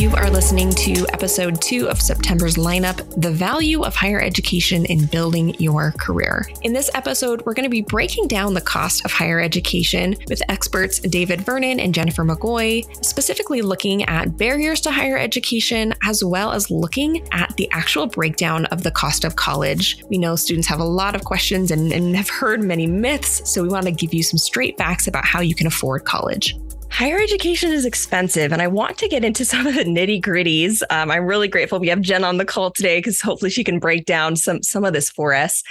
You are listening to episode two of September's lineup The Value of Higher Education in Building Your Career. In this episode, we're going to be breaking down the cost of higher education with experts David Vernon and Jennifer McGoy, specifically looking at barriers to higher education, as well as looking at the actual breakdown of the cost of college. We know students have a lot of questions and, and have heard many myths, so we want to give you some straight facts about how you can afford college. Higher education is expensive, and I want to get into some of the nitty gritties. Um, I'm really grateful we have Jen on the call today because hopefully she can break down some some of this for us.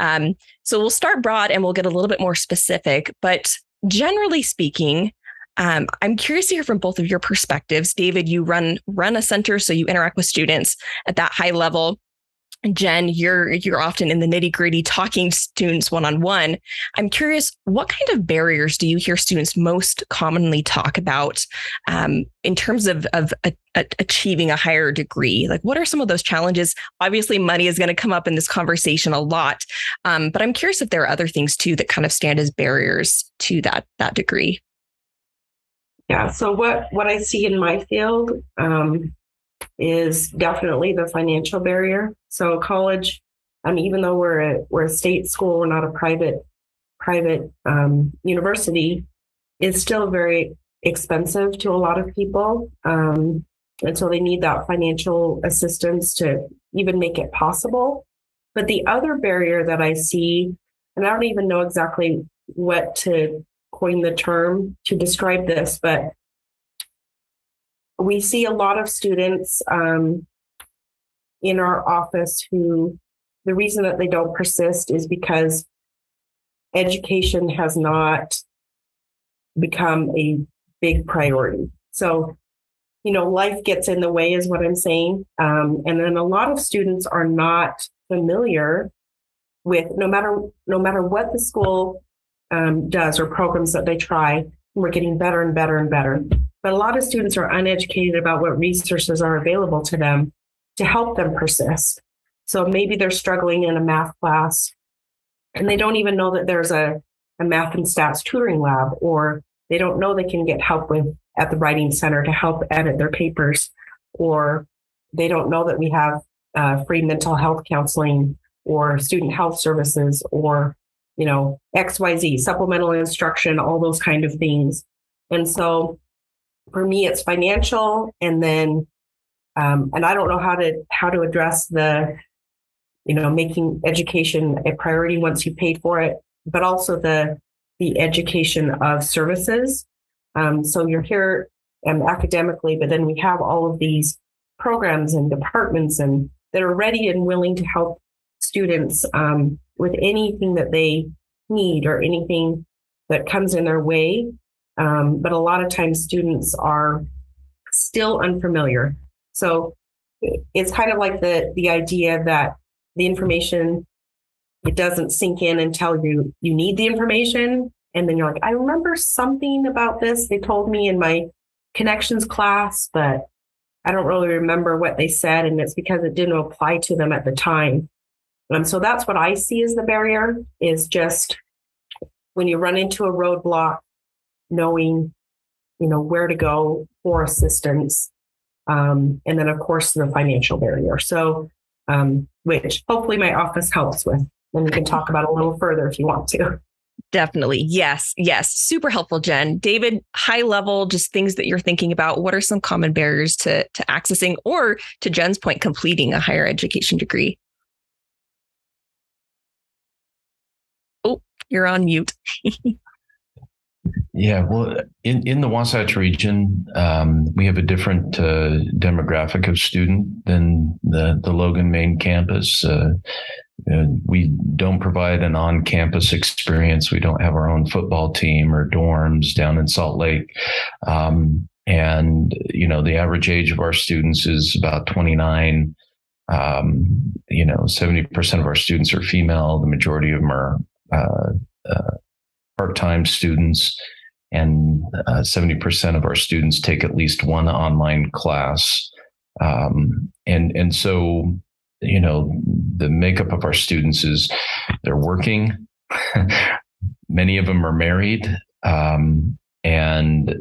Um, so we'll start broad and we'll get a little bit more specific. But generally speaking, um, I'm curious to hear from both of your perspectives. David, you run run a center, so you interact with students at that high level. Jen, you're you're often in the nitty gritty talking students one on one. I'm curious, what kind of barriers do you hear students most commonly talk about um, in terms of of a, a, achieving a higher degree? Like, what are some of those challenges? Obviously, money is going to come up in this conversation a lot, um, but I'm curious if there are other things too that kind of stand as barriers to that that degree. Yeah. So what what I see in my field. Um, is definitely the financial barrier. So college, I mean, even though we're a, we're a state school, we're not a private private um, university, is still very expensive to a lot of people. Um, and so they need that financial assistance to even make it possible. But the other barrier that I see, and I don't even know exactly what to coin the term to describe this, but we see a lot of students um, in our office who the reason that they don't persist is because education has not become a big priority. So, you know, life gets in the way, is what I'm saying. Um, and then a lot of students are not familiar with no matter no matter what the school um, does or programs that they try. We're getting better and better and better. But a lot of students are uneducated about what resources are available to them to help them persist. So maybe they're struggling in a math class and they don't even know that there's a, a math and stats tutoring lab, or they don't know they can get help with at the writing center to help edit their papers, or they don't know that we have uh, free mental health counseling or student health services or you know xyz supplemental instruction all those kind of things. And so for me it's financial and then um, and i don't know how to how to address the you know making education a priority once you pay for it but also the the education of services. Um, so you're here um, academically but then we have all of these programs and departments and that are ready and willing to help students um, with anything that they need or anything that comes in their way. Um, but a lot of times students are still unfamiliar. So it's kind of like the the idea that the information it doesn't sink in until you you need the information. And then you're like i remember something about this. They told me in my connections class but i don't really remember what they said. And it's because it didn't apply to them at the time um, so that's what i see as the barrier is just when you run into a roadblock knowing, you know, where to go for assistance. Um, and then, of course, the financial barrier. So, um, which hopefully my office helps with. And we can talk about a little further if you want to. Definitely. Yes. Yes. Super helpful, Jen. David, high level, just things that you're thinking about. What are some common barriers to, to accessing or to Jen's point, completing a higher education degree? You're on mute. Yeah, well, in, in the Wasatch region, um, we have a different uh, demographic of student than the, the Logan main campus. Uh, uh, we don't provide an on campus experience. We don't have our own football team or dorms down in Salt Lake. Um, and, you know, the average age of our students is about 29. Um, you know, 70% of our students are female. The majority of them are uh, uh, part-time students and uh, 70% of our students take at least one online class um, and and so you know the makeup of our students is they're working many of them are married um, and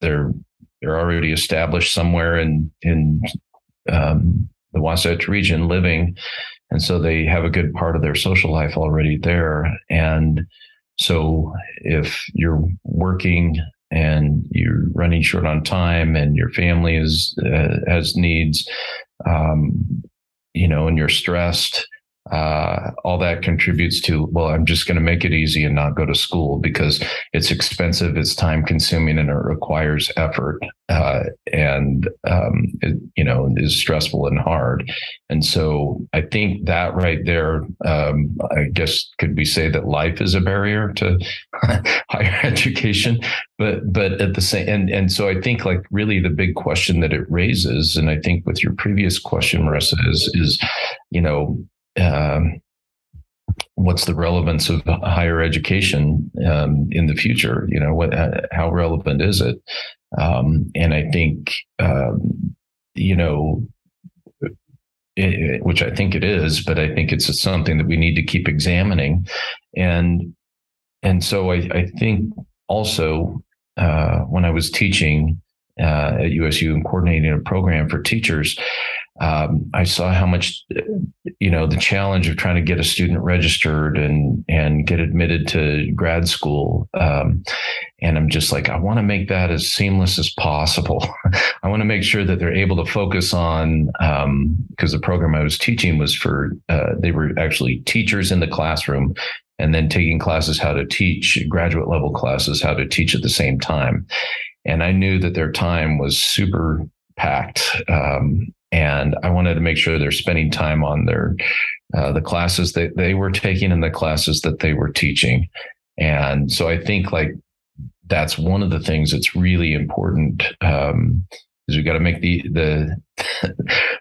they're they're already established somewhere in in um, the Wasatch region living. And so they have a good part of their social life already there. And so if you're working and you're running short on time and your family is uh, has needs, um, you know, and you're stressed, uh, all that contributes to well i'm just going to make it easy and not go to school because it's expensive it's time consuming and it requires effort uh, and um, it, you know is stressful and hard. And so i think that right there um, i guess could we say that life is a barrier to higher education? But but at the same and and so i think like really the big question that it raises and i think with your previous question marissa is is you know um, what's the relevance of higher education um, in the future? You know, what, how relevant is it? Um, and I think, um, you know, it, which I think it is, but I think it's something that we need to keep examining. And, and so I, I think also uh, when I was teaching uh, at USU and coordinating a program for teachers, um, I saw how much, you know, the challenge of trying to get a student registered and and get admitted to grad school. Um, and I'm just like, I want to make that as seamless as possible. I want to make sure that they're able to focus on because um, the program I was teaching was for uh, they were actually teachers in the classroom and then taking classes how to teach graduate level classes how to teach at the same time and i knew that their time was super packed um, and I wanted to make sure they're spending time on their uh, the classes that they were taking and the classes that they were teaching. And so I think like that's one of the things that's really important um, is we got to make the the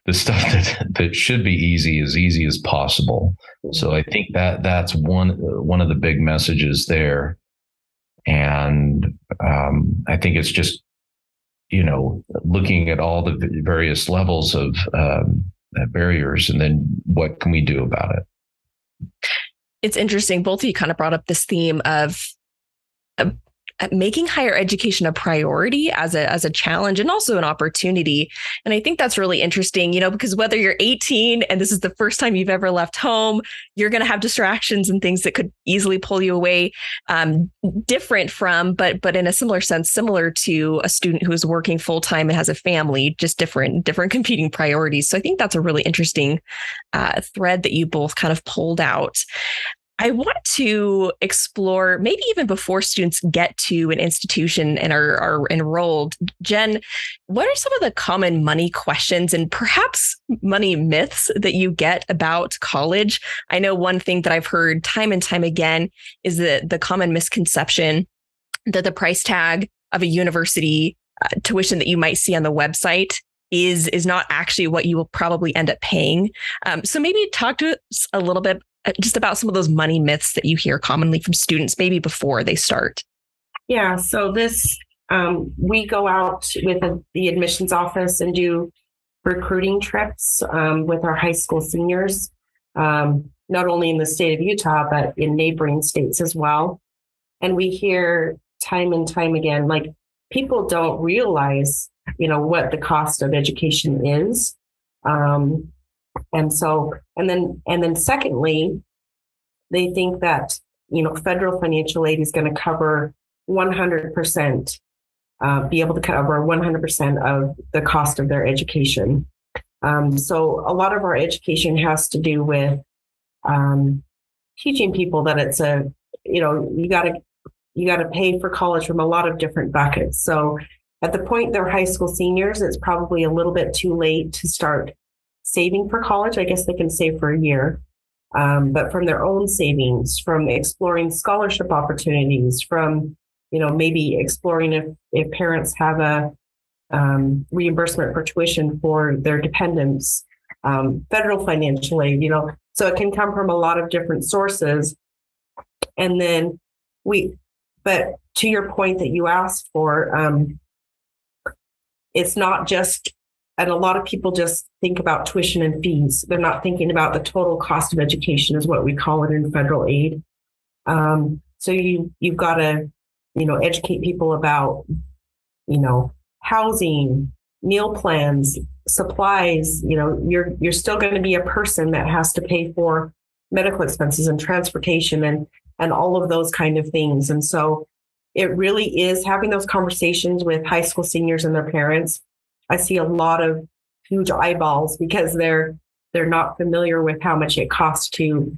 the stuff that that should be easy as easy as possible. So I think that that's one one of the big messages there, and um, I think it's just you know, looking at all the various levels of um, barriers and then what can we do about it? It's interesting. Both of you kind of brought up this theme of making higher education a priority as a as a challenge and also an opportunity. And i think that's really interesting you know because whether you're 18 and this is the first time you've ever left home you're going to have distractions and things that could easily pull you away um, different from but but in a similar sense similar to a student who's working full time and has a family just different different competing priorities. So i think that's a really interesting uh, thread that you both kind of pulled out I want to explore maybe even before students get to an institution and are, are enrolled. Jen, what are some of the common money questions and perhaps money myths that you get about college? I know one thing that I've heard time and time again is that the common misconception that the price tag of a university uh, tuition that you might see on the website is is not actually what you will probably end up paying. Um, so maybe talk to us a little bit just about some of those money myths that you hear commonly from students, maybe before they start. Yeah. So this, um, we go out with a, the admissions office and do recruiting trips um, with our high school seniors, um, not only in the state of Utah, but in neighboring states as well. And we hear time and time again, like people don't realize, you know, what the cost of education is. Um, and so, and then, and then secondly, they think that, you know, federal financial aid is going to cover 100%, uh, be able to cover 100% of the cost of their education. Um, so a lot of our education has to do with um, teaching people that it's a, you know, you got to, you got to pay for college from a lot of different buckets. So at the point they're high school seniors, it's probably a little bit too late to start saving for college. I guess they can save for a year. Um, but from their own savings, from exploring scholarship opportunities, from you know maybe exploring if if parents have a um, reimbursement for tuition for their dependents, um, federal financial aid, you know, so it can come from a lot of different sources. And then we, but to your point that you asked for, um, it's not just and a lot of people just think about tuition and fees. They're not thinking about the total cost of education, is what we call it in federal aid. Um, so you you've got to, you know, educate people about, you know, housing, meal plans, supplies, you know, you're you're still going to be a person that has to pay for medical expenses and transportation and and all of those kind of things. And so it really is having those conversations with high school seniors and their parents. I see a lot of huge eyeballs because they're they're not familiar with how much it costs to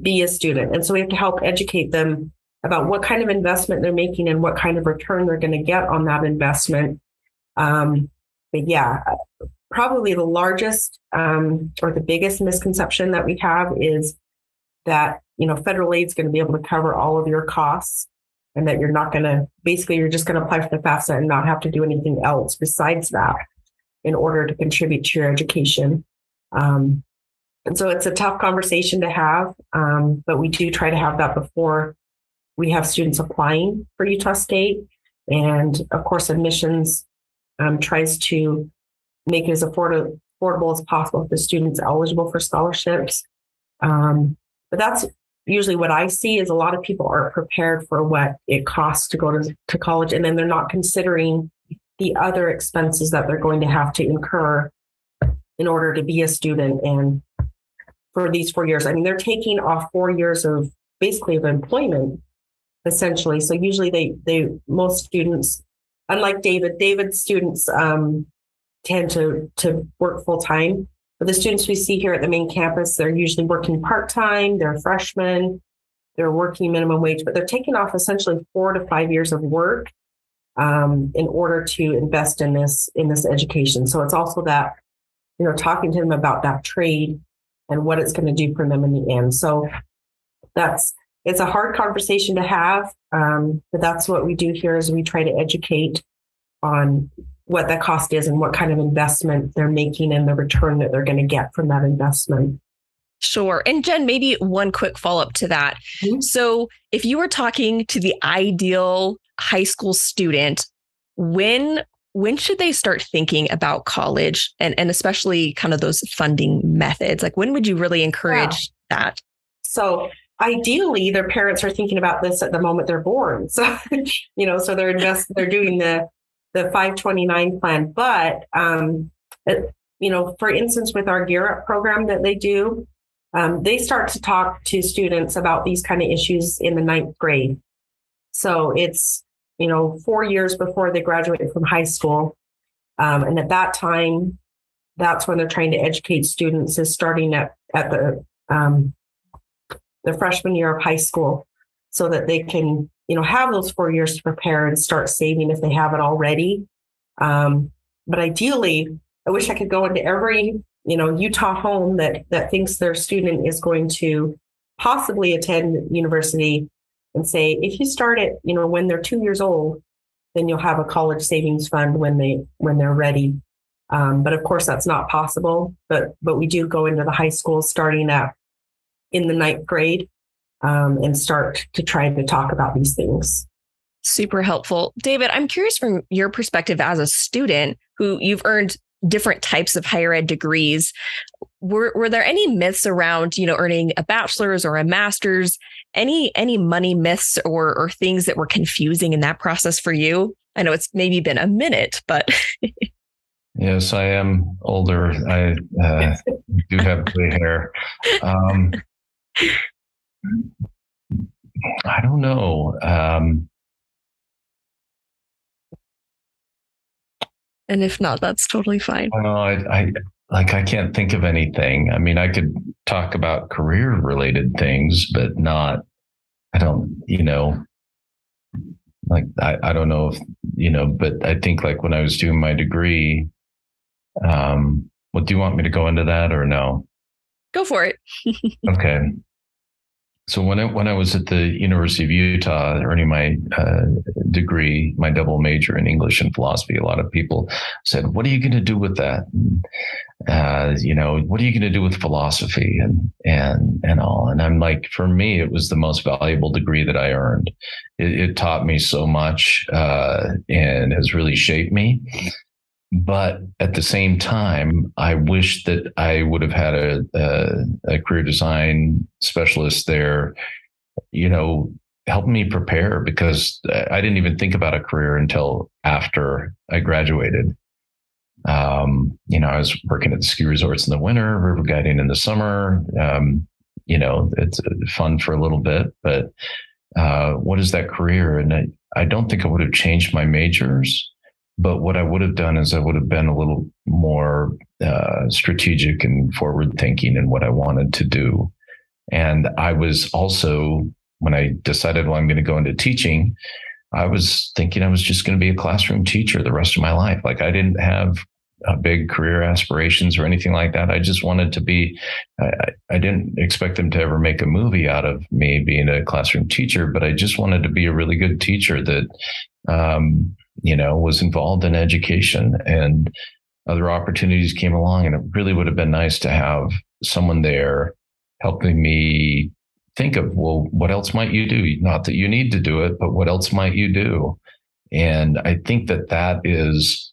be a student. And so we have to help educate them about what kind of investment they're making and what kind of return they're going to get on that investment. Um, but yeah, probably the largest um, or the biggest misconception that we have is that you know federal aid is going to be able to cover all of your costs and that you're not going to basically you're just going to apply for the FAFSA and not have to do anything else besides that in order to contribute to your education. Um, and so it's a tough conversation to have, um, but we do try to have that before we have students applying for Utah State. And of course, admissions um, tries to make it as affordable, affordable as possible for students eligible for scholarships. Um, but that's usually what I see is a lot of people aren't prepared for what it costs to go to, to college, and then they're not considering the other expenses that they're going to have to incur in order to be a student and for these four years. I mean, they're taking off four years of basically of employment, essentially. So usually they they most students, unlike David, David's students um, tend to to work full time. But the students we see here at the main campus, they're usually working part time. They're freshmen. They're working minimum wage, but they're taking off essentially four to five years of work um, in order to invest in this in this education. So it's also that you know talking to them about that trade and what it's going to do for them in the end. So that's it's a hard conversation to have, um, but that's what we do here is we try to educate on what the cost is and what kind of investment they're making and the return that they're going to get from that investment. Sure. And Jen, maybe one quick follow up to that. Mm-hmm. So, if you were talking to the ideal high school student, when when should they start thinking about college and and especially kind of those funding methods? Like when would you really encourage yeah. that? So, ideally their parents are thinking about this at the moment they're born. So, you know, so they're invest they're doing the the 529 plan. But, um, it, you know, for instance, with our Gear Up program that they do, um, they start to talk to students about these kind of issues in the ninth grade. So it's, you know, four years before they graduate from high school. Um, and at that time, that's when they're trying to educate students is starting at, at the, um, the freshman year of high school so that they can you know, have those four years to prepare and start saving if they haven't already. Um, but ideally, I wish I could go into every, you know, Utah home that that thinks their student is going to possibly attend university and say, if you start it, you know, when they're two years old, then you'll have a college savings fund when they when they're ready. Um, but of course, that's not possible. But but we do go into the high school starting at in the ninth grade um, and start to try to talk about these things. Super helpful. David, I'm curious from your perspective as a student who you've earned different types of higher ed degrees. Were, were there any myths around, you know, earning a bachelor's or a master's? Any any money myths or or things that were confusing in that process for you? I know it's maybe been a minute, but yes, I am older. I uh, do have gray hair. Um, I don't know. Um, and if not, that's totally fine. Well, I, I like I can't think of anything. I mean, I could talk about career related things, but not. I don't. You know, like I, I don't know if you know, but I think like when I was doing my degree. Um, well, do you want me to go into that or no? Go for it. okay. So when I when I was at the University of Utah earning my uh, degree, my double major in English and philosophy, a lot of people said, "What are you going to do with that?" Uh, you know, what are you going to do with philosophy and and and all? And I'm like, for me, it was the most valuable degree that I earned. It, it taught me so much uh, and has really shaped me. But at the same time, I wish that I would have had a, a, a career design specialist there, you know, helped me prepare because I didn't even think about a career until after I graduated. Um, you know, I was working at the ski resorts in the winter, river guiding in the summer. Um, you know, it's fun for a little bit, but uh, what is that career? And I, I don't think I would have changed my majors, but what I would have done is I would have been a little more uh, strategic and forward thinking in what I wanted to do. And I was also, when I decided, well, I'm going to go into teaching, I was thinking I was just going to be a classroom teacher the rest of my life. Like I didn't have uh, big career aspirations or anything like that. I just wanted to be, I, I, didn't expect them to ever make a movie out of me being a classroom teacher, but I just wanted to be a really good teacher that, um, you know, was involved in education and other opportunities came along. And it really would have been nice to have someone there helping me think of, well, what else might you do? Not that you need to do it, but what else might you do? And I think that that is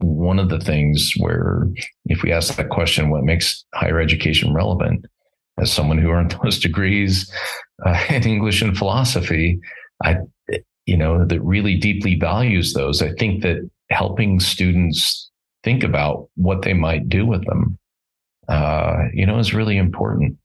one of the things where if we ask that question, what makes higher education relevant? As someone who earned those degrees uh, in English and philosophy, I, you know, that really deeply values those. I think that helping students think about what they might do with them, uh, you know, is really important.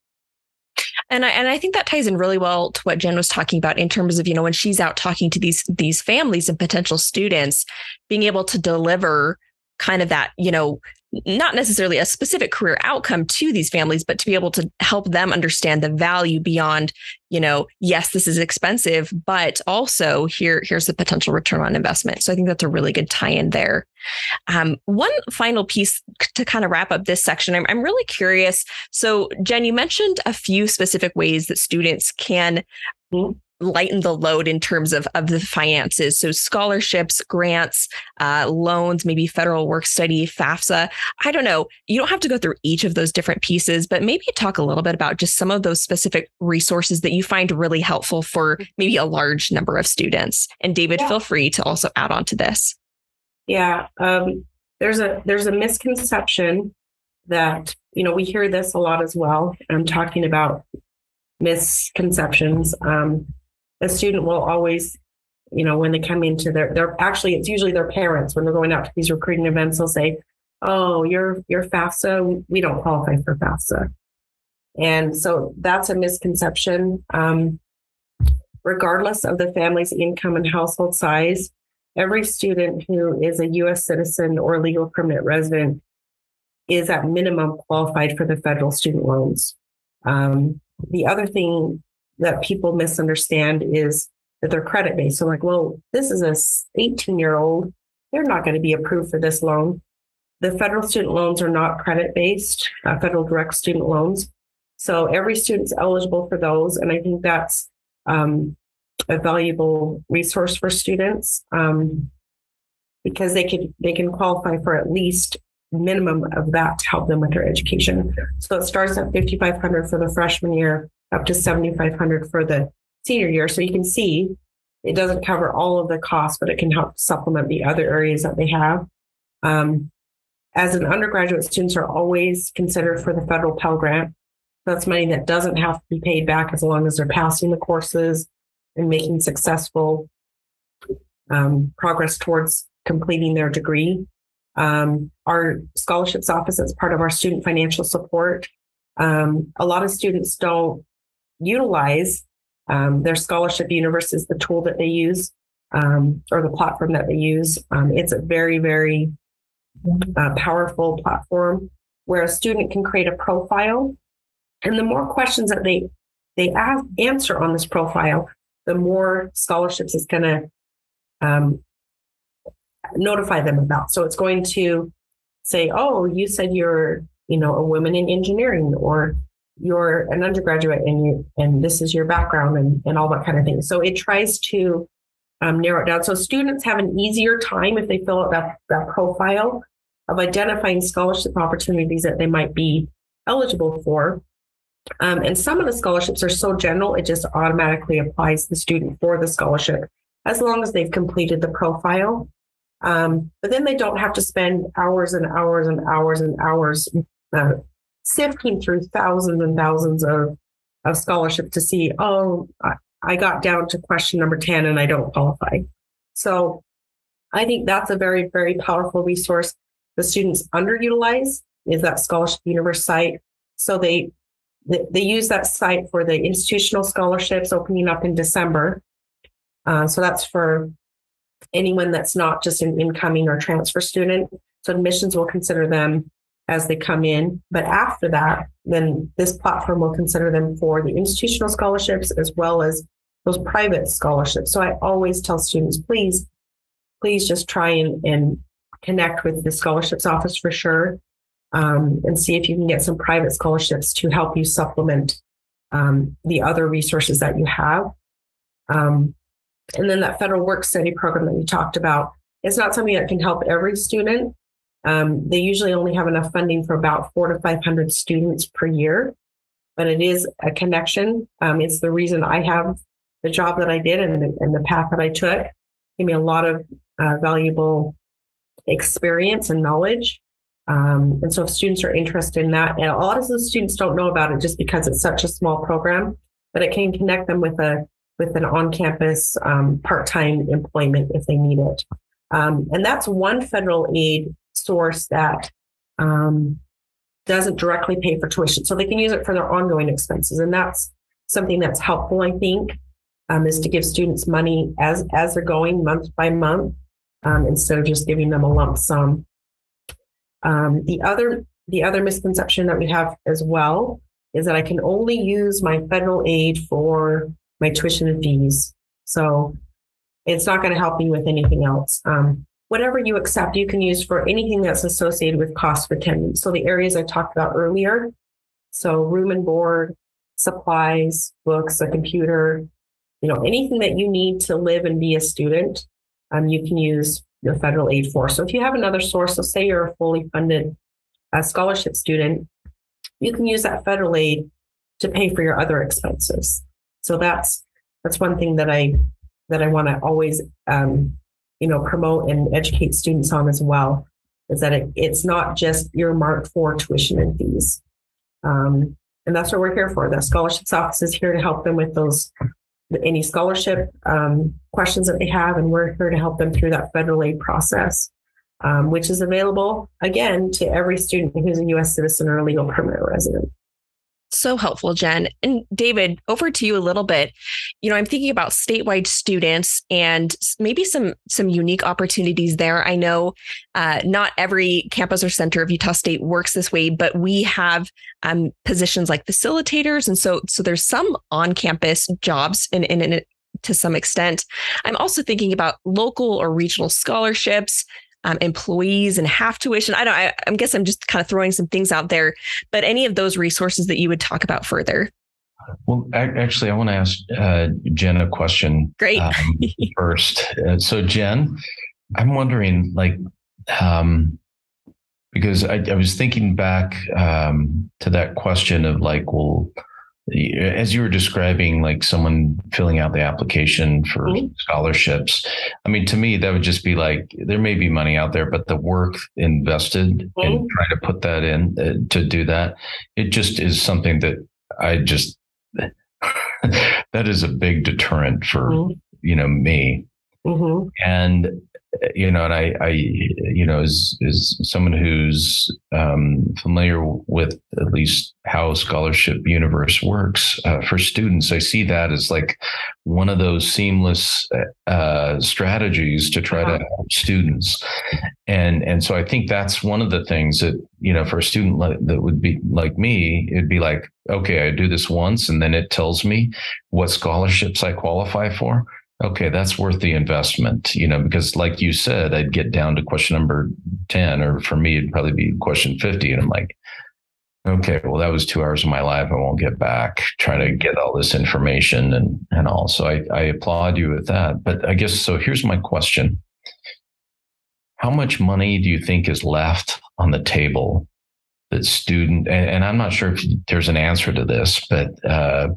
And I and I think that ties in really well to what Jen was talking about in terms of, you know, when she's out talking to these these families and potential students, being able to deliver kind of that, you know, not necessarily a specific career outcome to these families, but to be able to help them understand the value beyond, you know, yes, this is expensive, but also here, here's the potential return on investment. So I think that's a really good tie-in there. Um, one final piece to kind of wrap up this section. I'm, I'm really curious. So Jen, you mentioned a few specific ways that students can lighten the load in terms of, of the finances. So scholarships, grants, uh, loans, maybe federal work study, FAFSA. I don't know. You don't have to go through each of those different pieces, but maybe talk a little bit about just some of those specific resources that you find really helpful for maybe a large number of students. And David, yeah. feel free to also add on to this. Yeah. Um, there's a there's a misconception that you know we hear this a lot as well. I'm talking about misconceptions. Um, a student will always, you know, when they come into their, they're actually, it's usually their parents when they're going out to these recruiting events, they'll say, Oh, you're, you're FAFSA. We don't qualify for FAFSA. And so that's a misconception. Um, regardless of the family's income and household size, every student who is a U.S. citizen or legal permanent resident is at minimum qualified for the federal student loans. Um, the other thing that people misunderstand is that they're credit based. So, like, well, this is a 18 year old, they're not going to be approved for this loan. The federal student loans are not credit based, uh, federal direct student loans. So, every student's eligible for those. And I think that's um, a valuable resource for students um, because they can they can qualify for at least minimum of that to help them with their education. So it starts at 5500 for the freshman year up to 7500 for the senior year. So you can see it doesn't cover all of the costs, but it can help supplement the other areas that they have. Um, as an undergraduate, students are always considered for the federal Pell Grant. That's money that doesn't have to be paid back as long as they're passing the courses and making successful um, progress towards completing their degree. Um, our scholarships office is part of our student financial support. Um, a lot of students don't utilize um, their scholarship universe is the tool that they use um, or the platform that they use. Um, it's a very, very uh, powerful platform where a student can create a profile. And the more questions that they they ask, answer on this profile, the more scholarships it's going to um, notify them about. So it's going to say, "Oh, you said you're, you know, a woman in engineering, or you're an undergraduate and you and this is your background and, and all that kind of thing. So it tries to um, narrow it down. So students have an easier time if they fill out that, that profile of identifying scholarship opportunities that they might be eligible for. Um, and some of the scholarships are so general, it just automatically applies the student for the scholarship as long as they've completed the profile. Um, but then they don't have to spend hours and hours and hours and hours uh, sifting through thousands and thousands of, of scholarship to see, oh, I, got down to question number 10 and I don't qualify. So I think that's a very, very powerful resource. The students underutilize is that Scholarship Universe site. So they they use that site for the institutional scholarships opening up in December. Uh, so that's for anyone that's not just an incoming or transfer student. So admissions will consider them as they come in. But after that, then this platform will consider them for the institutional scholarships as well as those private scholarships. So I always tell students, please, please just try and, and connect with the scholarships office for sure um, and see if you can get some private scholarships to help you supplement um, the other resources that you have. Um, and then that federal work study program that you talked about is not something that can help every student. Um, they usually only have enough funding for about four to 500 students per year, but it is a connection. Um, it's the reason I have the job that I did and the, and the path that I took. Gave me a lot of uh, valuable experience and knowledge. Um, and so if students are interested in that, and a lot of the students don't know about it just because it's such a small program, but it can connect them with a with an on-campus um, part-time employment if they need it. Um, and that's one federal aid source that um, doesn't directly pay for tuition, so they can use it for their ongoing expenses, and that's something that's helpful. I think um, is to give students money as as they're going month by month um, instead of just giving them a lump sum. Um, the other the other misconception that we have as well is that I can only use my federal aid for my tuition and fees. So it's not going to help me with anything else. Um, whatever you accept, you can use for anything that's associated with cost of attendance. So the areas I talked about earlier, so room and board, supplies, books, a computer, you know, anything that you need to live and be a student, um, you can use your federal aid for. So if you have another source, so say you're a fully funded uh, scholarship student, you can use that federal aid to pay for your other expenses. So that's that's one thing that I that I want to always um, you know promote and educate students on as well is that it, it's not just earmarked for tuition and fees. Um, and that's what we're here for. The scholarships office is here to help them with those any scholarship um, questions that they have, and we're here to help them through that federal aid process, um, which is available again to every student who's a U.S. citizen or a legal permanent resident. So helpful, Jen. And David, over to you a little bit. You know, I'm thinking about statewide students and maybe some some unique opportunities there. I know uh, not every campus or center of Utah State works this way, but we have um, positions like facilitators, and so so there's some on-campus jobs in in, in to some extent. I'm also thinking about local or regional scholarships, um, employees and half tuition. I don't. I, I guess I'm just kind of throwing some things out there. But any of those resources that you would talk about further. Well, actually, I want to ask uh, Jen a question. Great. Um, first, uh, so Jen, I'm wondering, like, um, because I, I, was thinking back um, to that question of like, well, as you were describing like someone filling out the application for mm-hmm. scholarships i mean to me that would just be like there may be money out there but the work invested mm-hmm. in trying to put that in uh, to do that it just is something that i just that is a big deterrent for mm-hmm. you know me mm-hmm. and you know, and I, I, you know, as as someone who's um, familiar with at least how scholarship universe works uh, for students, I see that as like one of those seamless uh, strategies to try uh-huh. to help students, and and so I think that's one of the things that you know for a student that would be like me, it'd be like, okay, I do this once, and then it tells me what scholarships I qualify for okay, that's worth the investment, you know, because like you said, I'd get down to question number 10, or for me, it'd probably be question 50. And I'm like, okay, well, that was two hours of my life I won't get back trying to get all this information and, and all. So I, I applaud you with that. But I guess so here's my question. How much money do you think is left on the table that student and, and I'm not sure if there's an answer to this, but uh,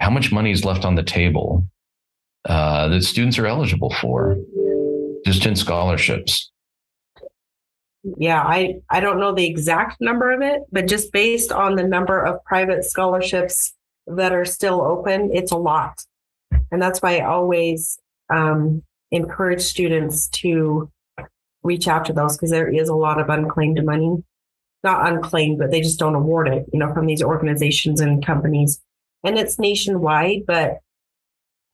how much money is left on the table uh, that students are eligible for just in scholarships. Yeah, I, I don't know the exact number of it, but just based on the number of private scholarships that are still open, it's a lot. And that's why I always um, encourage students to reach out to those because there is a lot of unclaimed money. Not unclaimed, but they just don't award it, you know, from these organizations and companies. And it's nationwide, but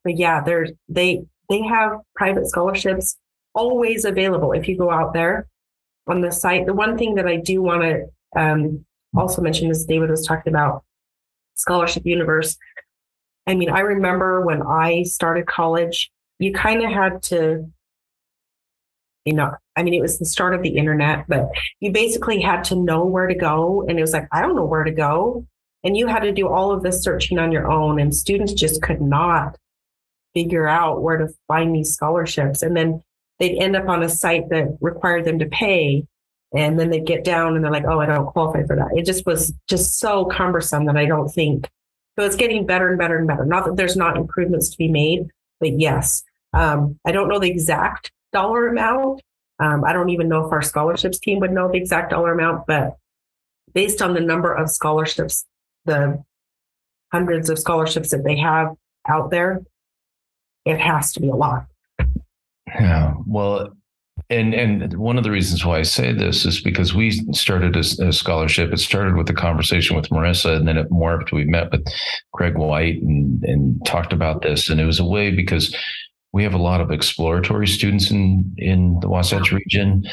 but yeah, they're they they have private scholarships always available if you go out there on the site. The one thing that I do want to um, also mention is David was talking about Scholarship Universe. I mean, I remember when I started college, you kind of had to, you know, I mean, it was the start of the internet, but you basically had to know where to go. And it was like, I don't know where to go. And you had to do all of this searching on your own, and students just could not figure out where to find these scholarships. And then they'd end up on a site that required them to pay. And then they'd get down and they're like, oh, I don't qualify for that. It just was just so cumbersome that I don't think. So it's getting better and better and better. Not that there's not improvements to be made, but yes. Um, I don't know the exact dollar amount. Um, I don't even know if our scholarships team would know the exact dollar amount, but based on the number of scholarships, the hundreds of scholarships that they have out there, it has to be a lot. Yeah. Well, and and one of the reasons why I say this is because we started a, a, scholarship. It started with a conversation with Marissa, and then it morphed. We met with Craig White and and talked about this, and it was a way because we have a lot of exploratory students in in the Wasatch region.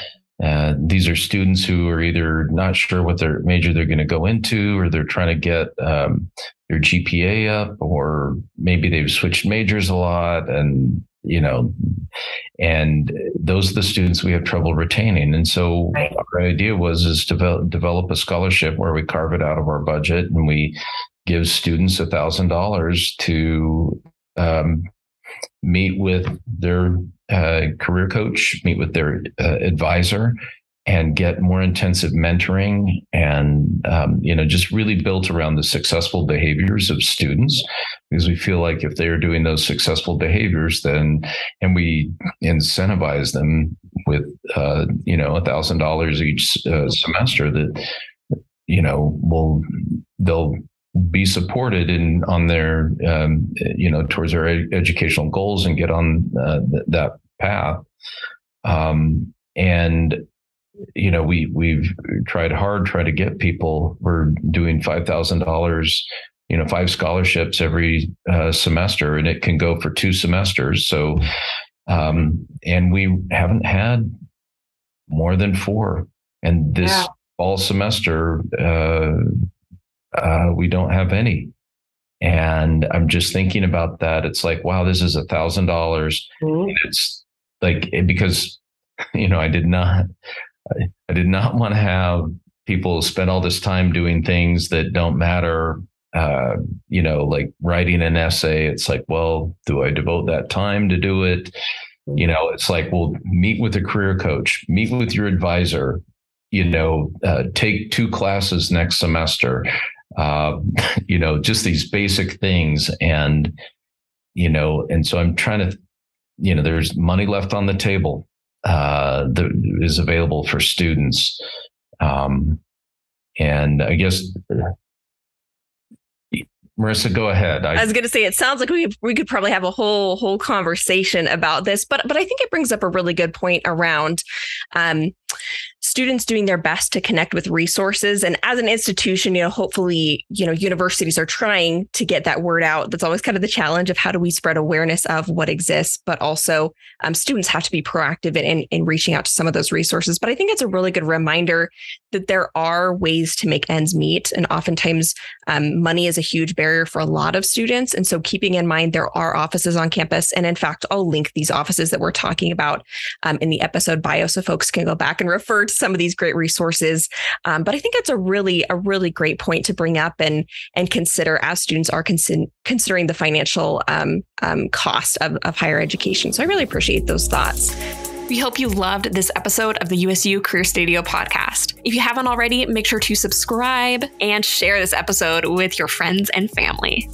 Uh, these are students who are either not sure what their major they're going to go into, or they're trying to get um, their GPA up, or maybe they've switched majors a lot, and you know, and those are the students we have trouble retaining. And so right. our idea was is to develop, develop a scholarship where we carve it out of our budget and we give students a thousand dollars to um, meet with their uh, career coach, meet with their uh, advisor, and get more intensive mentoring and um, you know just really built around the successful behaviors of students. Because we feel like if they are doing those successful behaviors then and we incentivize them with uh, you know a thousand dollars each uh, semester that you know will they'll be supported in on their um, you know towards their ed- educational goals and get on uh, th- that path um, and you know, we we've tried hard, try to get people. We're doing five thousand dollars, you know, five scholarships every uh, semester, and it can go for two semesters. So, um, and we haven't had more than four. And this yeah. fall semester, uh, uh, we don't have any. And I'm just thinking about that. It's like, wow, this is a thousand dollars. Mm-hmm. It's like because you know, I did not I, I did not want to have people spend all this time doing things that don't matter. Uh, you know, like writing an essay. It's like, well, do I devote that time to do it? You know, it's like, well, meet with a career coach, meet with your advisor. You know, uh, take two classes next semester. Uh, you know, just these basic things, and you know, and so I'm trying to, you know, there's money left on the table uh, that is available for students. Um, and I guess Marissa, go ahead. I, I was going to say it sounds like we we could probably have a whole whole conversation about this, but but I think it brings up a really good point around um, students doing their best to connect with resources. And as an institution you know hopefully you know universities are trying to get that word out. That's always kind of the challenge of how do we spread awareness of what exists but also um, students have to be proactive in, in, in reaching out to some of those resources. But i think it's a really good reminder that there are ways to make ends meet. And oftentimes um, money is a huge barrier for a lot of students. And so keeping in mind there are offices on campus. And in fact i'll link these offices that we're talking about um, in the episode bio so folks can go back and refer to some of these great resources. Um, but I think it's a really a really great point to bring up and and consider as students are consi- considering the financial um, um, cost of, of higher education. So I really appreciate those thoughts. We hope you loved this episode of the USU Career Studio podcast. If you haven't already, make sure to subscribe and share this episode with your friends and family.